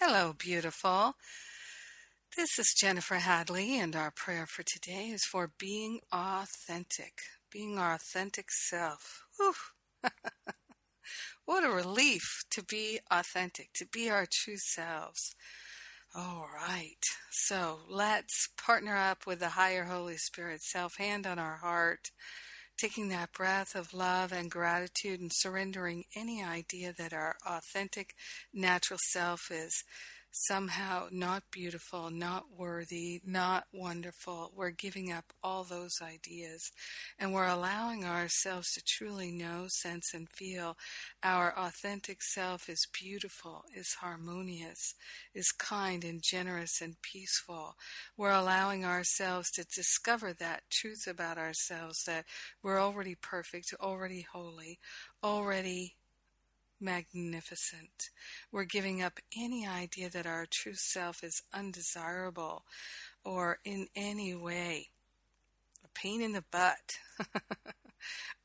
Hello, beautiful. This is Jennifer Hadley, and our prayer for today is for being authentic, being our authentic self. what a relief to be authentic, to be our true selves. All right, so let's partner up with the higher Holy Spirit self, hand on our heart taking that breath of love and gratitude and surrendering any idea that our authentic natural self is somehow not beautiful, not worthy, not wonderful. We're giving up all those ideas and we're allowing ourselves to truly know, sense, and feel our authentic self is beautiful, is harmonious, is kind and generous and peaceful. We're allowing ourselves to discover that truth about ourselves that we're already perfect, already holy, already magnificent. We're giving up any idea that our true self is undesirable or in any way a pain in the butt.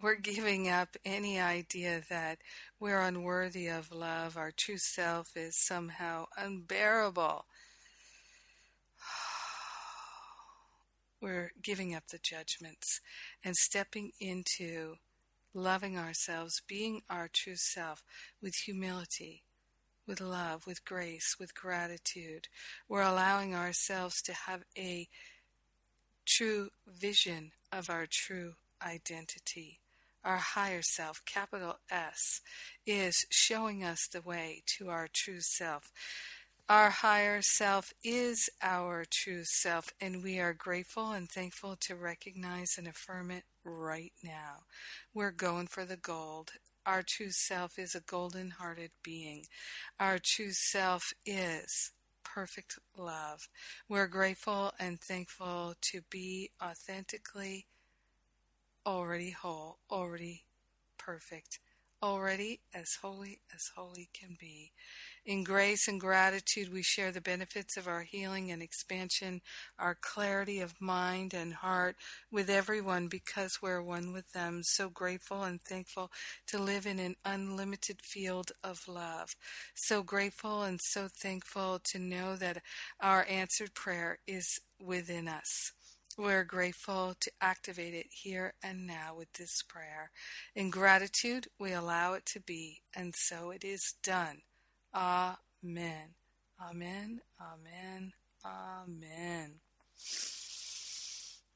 we're giving up any idea that we're unworthy of love. Our true self is somehow unbearable. We're giving up the judgments and stepping into loving ourselves, being our true self with humility, with love, with grace, with gratitude. We're allowing ourselves to have a true vision of our true identity. Our higher self, capital S, is showing us the way to our true self. Our higher self is our true self, and we are grateful and thankful to recognize and affirm it right now. We're going for the gold. Our true self is a golden hearted being. Our true self is perfect love. We're grateful and thankful to be authentically already whole, already perfect, already as holy as holy can be. In grace and gratitude, we share the benefits of our healing and expansion, our clarity of mind and heart with everyone because we're one with them. So grateful and thankful to live in an unlimited field of love. So grateful and so thankful to know that our answered prayer is within us. We're grateful to activate it here and now with this prayer. In gratitude, we allow it to be, and so it is done. Amen. Amen. Amen. Amen.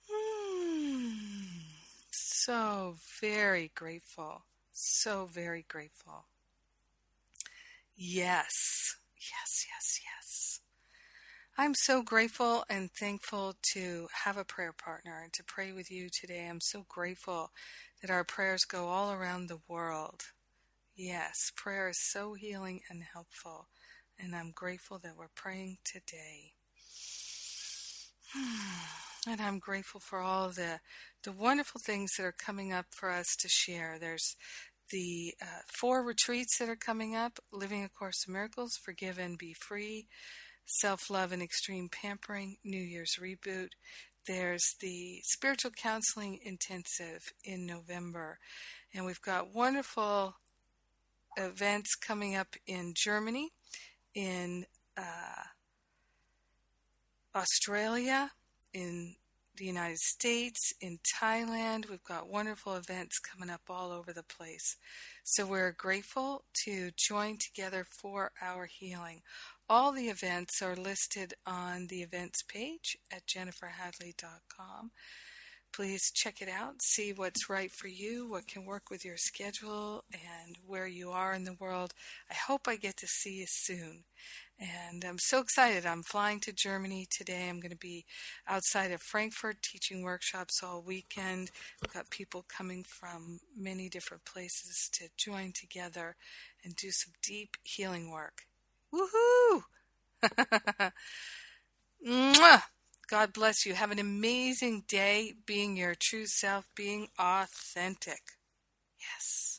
So very grateful. So very grateful. Yes. Yes, yes, yes. I'm so grateful and thankful to have a prayer partner and to pray with you today. I'm so grateful that our prayers go all around the world. Yes, prayer is so healing and helpful, and I'm grateful that we're praying today. And I'm grateful for all the the wonderful things that are coming up for us to share. There's the uh, four retreats that are coming up: Living a Course of Miracles, Forgive and Be Free, Self Love and Extreme Pampering, New Year's Reboot. There's the Spiritual Counseling Intensive in November, and we've got wonderful events coming up in Germany, in uh, Australia, in the United States, in Thailand. We've got wonderful events coming up all over the place. So we're grateful to join together for our healing. All the events are listed on the events page at jenniferhadley.com please check it out, see what's right for you, what can work with your schedule, and where you are in the world. I hope I get to see you soon. And I'm so excited. I'm flying to Germany today. I'm going to be outside of Frankfurt teaching workshops all weekend. We've got people coming from many different places to join together and do some deep healing work. Woohoo! God bless you. Have an amazing day being your true self, being authentic. Yes.